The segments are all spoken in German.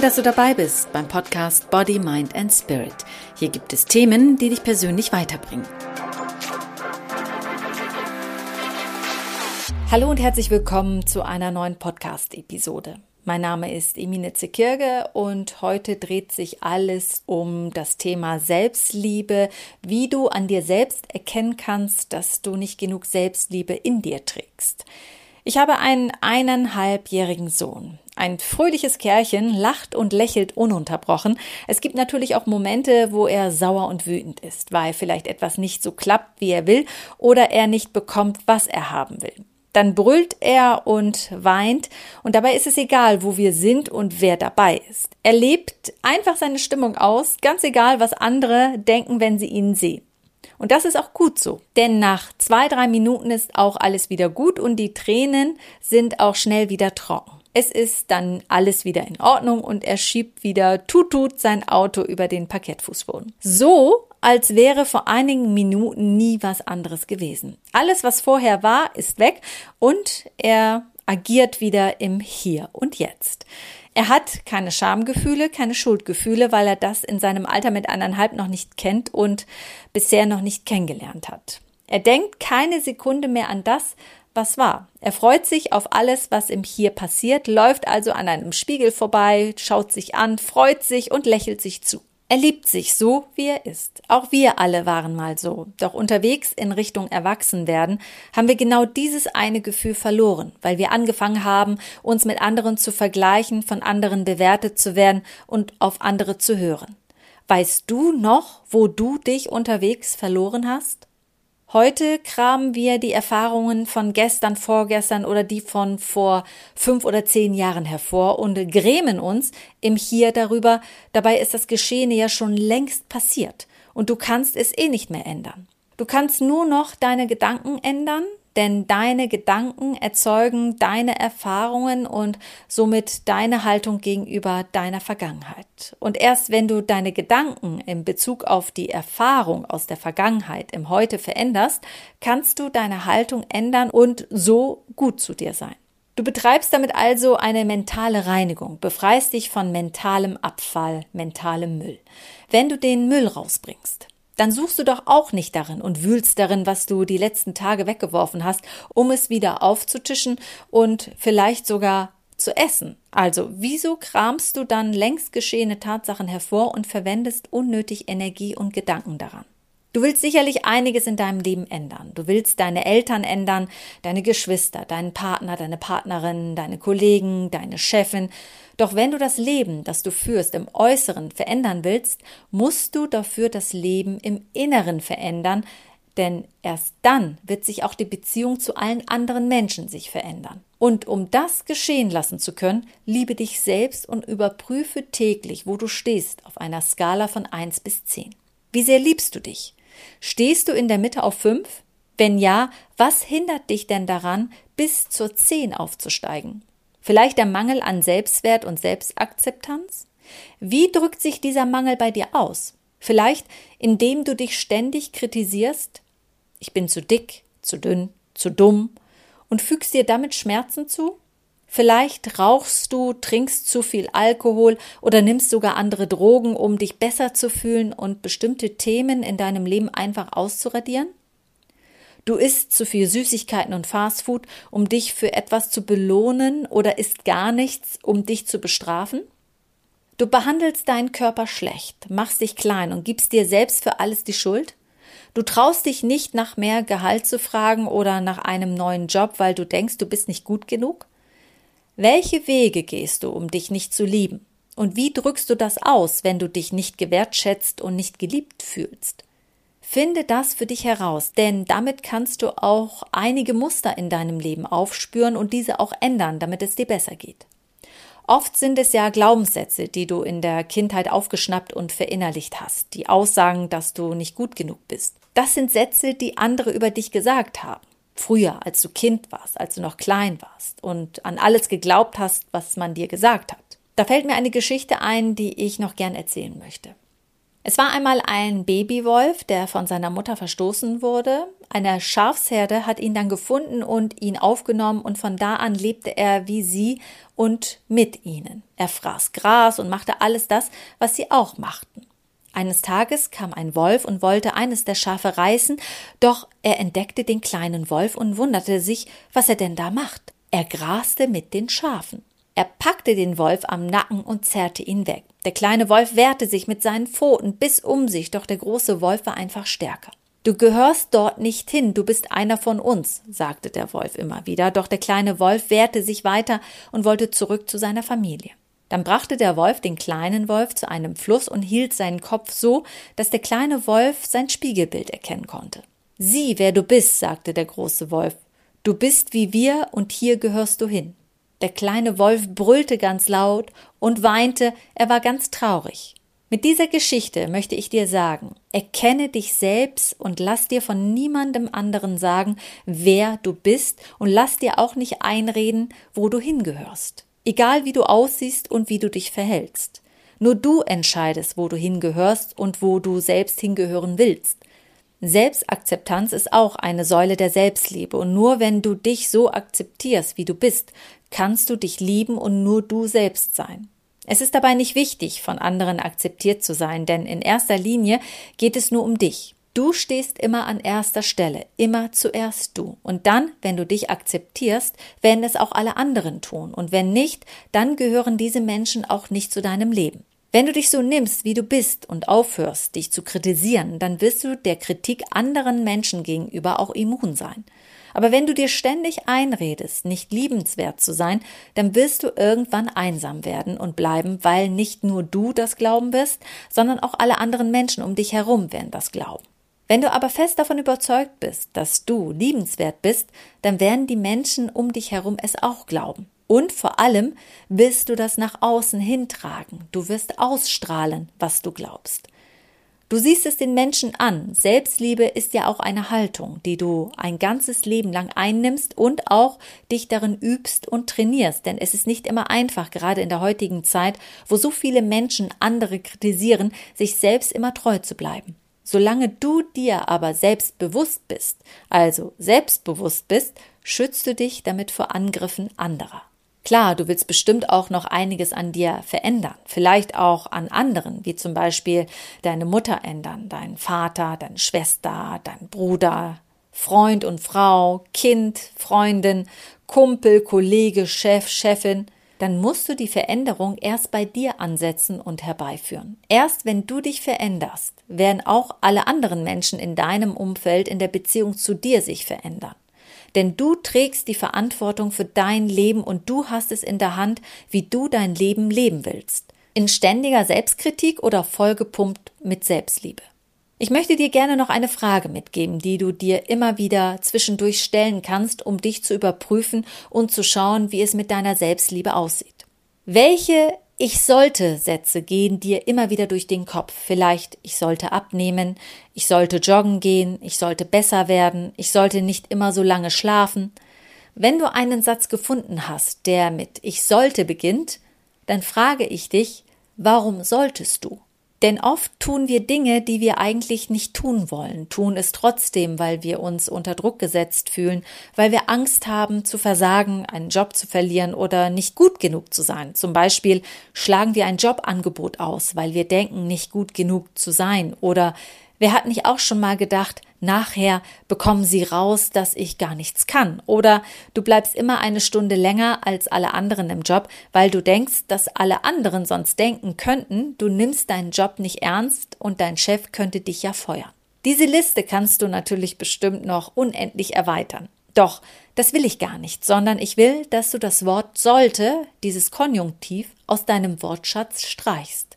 Toll, dass du dabei bist beim Podcast Body, Mind and Spirit. Hier gibt es Themen, die dich persönlich weiterbringen. Hallo und herzlich willkommen zu einer neuen Podcast-Episode. Mein Name ist Emine Zekirge und heute dreht sich alles um das Thema Selbstliebe, wie du an dir selbst erkennen kannst, dass du nicht genug Selbstliebe in dir trägst. Ich habe einen eineinhalbjährigen Sohn. Ein fröhliches Kerlchen lacht und lächelt ununterbrochen. Es gibt natürlich auch Momente, wo er sauer und wütend ist, weil vielleicht etwas nicht so klappt, wie er will, oder er nicht bekommt, was er haben will. Dann brüllt er und weint, und dabei ist es egal, wo wir sind und wer dabei ist. Er lebt einfach seine Stimmung aus, ganz egal, was andere denken, wenn sie ihn sehen. Und das ist auch gut so, denn nach zwei, drei Minuten ist auch alles wieder gut und die Tränen sind auch schnell wieder trocken. Es ist dann alles wieder in Ordnung und er schiebt wieder tutut sein Auto über den Parkettfußboden. So, als wäre vor einigen Minuten nie was anderes gewesen. Alles, was vorher war, ist weg und er agiert wieder im Hier und Jetzt. Er hat keine Schamgefühle, keine Schuldgefühle, weil er das in seinem Alter mit anderthalb noch nicht kennt und bisher noch nicht kennengelernt hat. Er denkt keine Sekunde mehr an das, was war. Er freut sich auf alles, was im Hier passiert, läuft also an einem Spiegel vorbei, schaut sich an, freut sich und lächelt sich zu. Er liebt sich so, wie er ist. Auch wir alle waren mal so. Doch unterwegs in Richtung Erwachsenwerden haben wir genau dieses eine Gefühl verloren, weil wir angefangen haben, uns mit anderen zu vergleichen, von anderen bewertet zu werden und auf andere zu hören. Weißt du noch, wo du dich unterwegs verloren hast? Heute kramen wir die Erfahrungen von gestern, vorgestern oder die von vor fünf oder zehn Jahren hervor und grämen uns im Hier darüber. Dabei ist das Geschehene ja schon längst passiert und du kannst es eh nicht mehr ändern. Du kannst nur noch deine Gedanken ändern, denn deine Gedanken erzeugen deine Erfahrungen und somit deine Haltung gegenüber deiner Vergangenheit. Und erst wenn du deine Gedanken in Bezug auf die Erfahrung aus der Vergangenheit im Heute veränderst, kannst du deine Haltung ändern und so gut zu dir sein. Du betreibst damit also eine mentale Reinigung, befreist dich von mentalem Abfall, mentalem Müll. Wenn du den Müll rausbringst, dann suchst du doch auch nicht darin und wühlst darin, was du die letzten Tage weggeworfen hast, um es wieder aufzutischen und vielleicht sogar zu essen. Also, wieso kramst du dann längst geschehene Tatsachen hervor und verwendest unnötig Energie und Gedanken daran? Du willst sicherlich einiges in deinem Leben ändern. Du willst deine Eltern ändern, deine Geschwister, deinen Partner, deine Partnerin, deine Kollegen, deine Chefin. Doch wenn du das Leben, das du führst, im Äußeren verändern willst, musst du dafür das Leben im Inneren verändern, denn erst dann wird sich auch die Beziehung zu allen anderen Menschen sich verändern. Und um das geschehen lassen zu können, liebe dich selbst und überprüfe täglich, wo du stehst auf einer Skala von 1 bis 10. Wie sehr liebst du dich? Stehst du in der Mitte auf fünf? Wenn ja, was hindert dich denn daran, bis zur zehn aufzusteigen? Vielleicht der Mangel an Selbstwert und Selbstakzeptanz? Wie drückt sich dieser Mangel bei dir aus? Vielleicht, indem du dich ständig kritisierst? Ich bin zu dick, zu dünn, zu dumm und fügst dir damit Schmerzen zu? Vielleicht rauchst du, trinkst zu viel Alkohol oder nimmst sogar andere Drogen, um dich besser zu fühlen und bestimmte Themen in deinem Leben einfach auszuradieren? Du isst zu viel Süßigkeiten und Fastfood, um dich für etwas zu belohnen oder isst gar nichts, um dich zu bestrafen? Du behandelst deinen Körper schlecht, machst dich klein und gibst dir selbst für alles die Schuld? Du traust dich nicht nach mehr Gehalt zu fragen oder nach einem neuen Job, weil du denkst, du bist nicht gut genug? Welche Wege gehst du, um dich nicht zu lieben? Und wie drückst du das aus, wenn du dich nicht gewertschätzt und nicht geliebt fühlst? Finde das für dich heraus, denn damit kannst du auch einige Muster in deinem Leben aufspüren und diese auch ändern, damit es dir besser geht. Oft sind es ja Glaubenssätze, die du in der Kindheit aufgeschnappt und verinnerlicht hast, die aussagen, dass du nicht gut genug bist. Das sind Sätze, die andere über dich gesagt haben. Früher, als du Kind warst, als du noch klein warst und an alles geglaubt hast, was man dir gesagt hat. Da fällt mir eine Geschichte ein, die ich noch gern erzählen möchte. Es war einmal ein Babywolf, der von seiner Mutter verstoßen wurde. Eine Schafsherde hat ihn dann gefunden und ihn aufgenommen und von da an lebte er wie sie und mit ihnen. Er fraß Gras und machte alles das, was sie auch machten. Eines Tages kam ein Wolf und wollte eines der Schafe reißen, doch er entdeckte den kleinen Wolf und wunderte sich, was er denn da macht. Er graste mit den Schafen. Er packte den Wolf am Nacken und zerrte ihn weg. Der kleine Wolf wehrte sich mit seinen Pfoten bis um sich, doch der große Wolf war einfach stärker. Du gehörst dort nicht hin, du bist einer von uns, sagte der Wolf immer wieder, doch der kleine Wolf wehrte sich weiter und wollte zurück zu seiner Familie. Dann brachte der Wolf den kleinen Wolf zu einem Fluss und hielt seinen Kopf so, dass der kleine Wolf sein Spiegelbild erkennen konnte. Sieh, wer du bist, sagte der große Wolf. Du bist wie wir und hier gehörst du hin. Der kleine Wolf brüllte ganz laut und weinte, er war ganz traurig. Mit dieser Geschichte möchte ich dir sagen, erkenne dich selbst und lass dir von niemandem anderen sagen, wer du bist und lass dir auch nicht einreden, wo du hingehörst. Egal wie du aussiehst und wie du dich verhältst. Nur du entscheidest, wo du hingehörst und wo du selbst hingehören willst. Selbstakzeptanz ist auch eine Säule der Selbstliebe und nur wenn du dich so akzeptierst, wie du bist, kannst du dich lieben und nur du selbst sein. Es ist dabei nicht wichtig, von anderen akzeptiert zu sein, denn in erster Linie geht es nur um dich. Du stehst immer an erster Stelle, immer zuerst du. Und dann, wenn du dich akzeptierst, werden es auch alle anderen tun. Und wenn nicht, dann gehören diese Menschen auch nicht zu deinem Leben. Wenn du dich so nimmst, wie du bist und aufhörst, dich zu kritisieren, dann wirst du der Kritik anderen Menschen gegenüber auch immun sein. Aber wenn du dir ständig einredest, nicht liebenswert zu sein, dann wirst du irgendwann einsam werden und bleiben, weil nicht nur du das glauben wirst, sondern auch alle anderen Menschen um dich herum werden das glauben. Wenn du aber fest davon überzeugt bist, dass du liebenswert bist, dann werden die Menschen um dich herum es auch glauben. Und vor allem wirst du das nach außen hintragen. Du wirst ausstrahlen, was du glaubst. Du siehst es den Menschen an. Selbstliebe ist ja auch eine Haltung, die du ein ganzes Leben lang einnimmst und auch dich darin übst und trainierst. Denn es ist nicht immer einfach, gerade in der heutigen Zeit, wo so viele Menschen andere kritisieren, sich selbst immer treu zu bleiben. Solange du dir aber selbstbewusst bist, also selbstbewusst bist, schützt du dich damit vor Angriffen anderer. Klar, du willst bestimmt auch noch einiges an dir verändern, vielleicht auch an anderen, wie zum Beispiel deine Mutter ändern, deinen Vater, deine Schwester, dein Bruder, Freund und Frau, Kind, Freundin, Kumpel, Kollege, Chef, Chefin, dann musst du die Veränderung erst bei dir ansetzen und herbeiführen. Erst wenn du dich veränderst, werden auch alle anderen Menschen in deinem Umfeld in der Beziehung zu dir sich verändern. Denn du trägst die Verantwortung für dein Leben und du hast es in der Hand, wie du dein Leben leben willst. In ständiger Selbstkritik oder vollgepumpt mit Selbstliebe. Ich möchte dir gerne noch eine Frage mitgeben, die du dir immer wieder zwischendurch stellen kannst, um dich zu überprüfen und zu schauen, wie es mit deiner Selbstliebe aussieht. Welche ich sollte Sätze gehen dir immer wieder durch den Kopf. Vielleicht ich sollte abnehmen, ich sollte joggen gehen, ich sollte besser werden, ich sollte nicht immer so lange schlafen. Wenn du einen Satz gefunden hast, der mit ich sollte beginnt, dann frage ich dich, warum solltest du? Denn oft tun wir Dinge, die wir eigentlich nicht tun wollen, tun es trotzdem, weil wir uns unter Druck gesetzt fühlen, weil wir Angst haben zu versagen, einen Job zu verlieren oder nicht gut genug zu sein. Zum Beispiel schlagen wir ein Jobangebot aus, weil wir denken, nicht gut genug zu sein oder Wer hat nicht auch schon mal gedacht, nachher bekommen sie raus, dass ich gar nichts kann? Oder du bleibst immer eine Stunde länger als alle anderen im Job, weil du denkst, dass alle anderen sonst denken könnten, du nimmst deinen Job nicht ernst und dein Chef könnte dich ja feuern. Diese Liste kannst du natürlich bestimmt noch unendlich erweitern. Doch, das will ich gar nicht, sondern ich will, dass du das Wort sollte, dieses Konjunktiv, aus deinem Wortschatz streichst.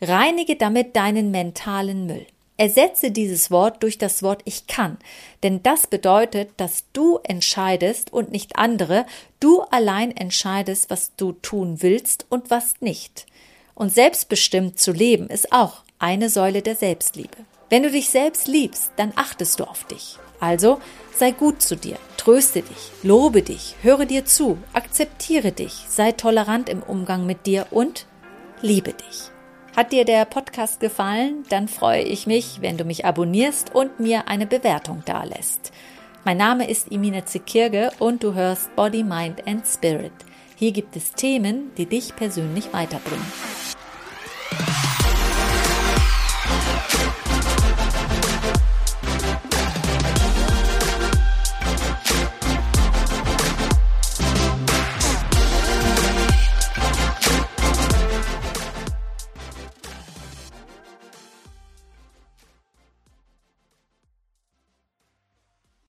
Reinige damit deinen mentalen Müll. Ersetze dieses Wort durch das Wort ich kann, denn das bedeutet, dass du entscheidest und nicht andere, du allein entscheidest, was du tun willst und was nicht. Und selbstbestimmt zu leben ist auch eine Säule der Selbstliebe. Wenn du dich selbst liebst, dann achtest du auf dich. Also sei gut zu dir, tröste dich, lobe dich, höre dir zu, akzeptiere dich, sei tolerant im Umgang mit dir und liebe dich. Hat dir der Podcast gefallen? Dann freue ich mich, wenn du mich abonnierst und mir eine Bewertung dalässt. Mein Name ist Imine Zekirge und du hörst Body, Mind and Spirit. Hier gibt es Themen, die dich persönlich weiterbringen.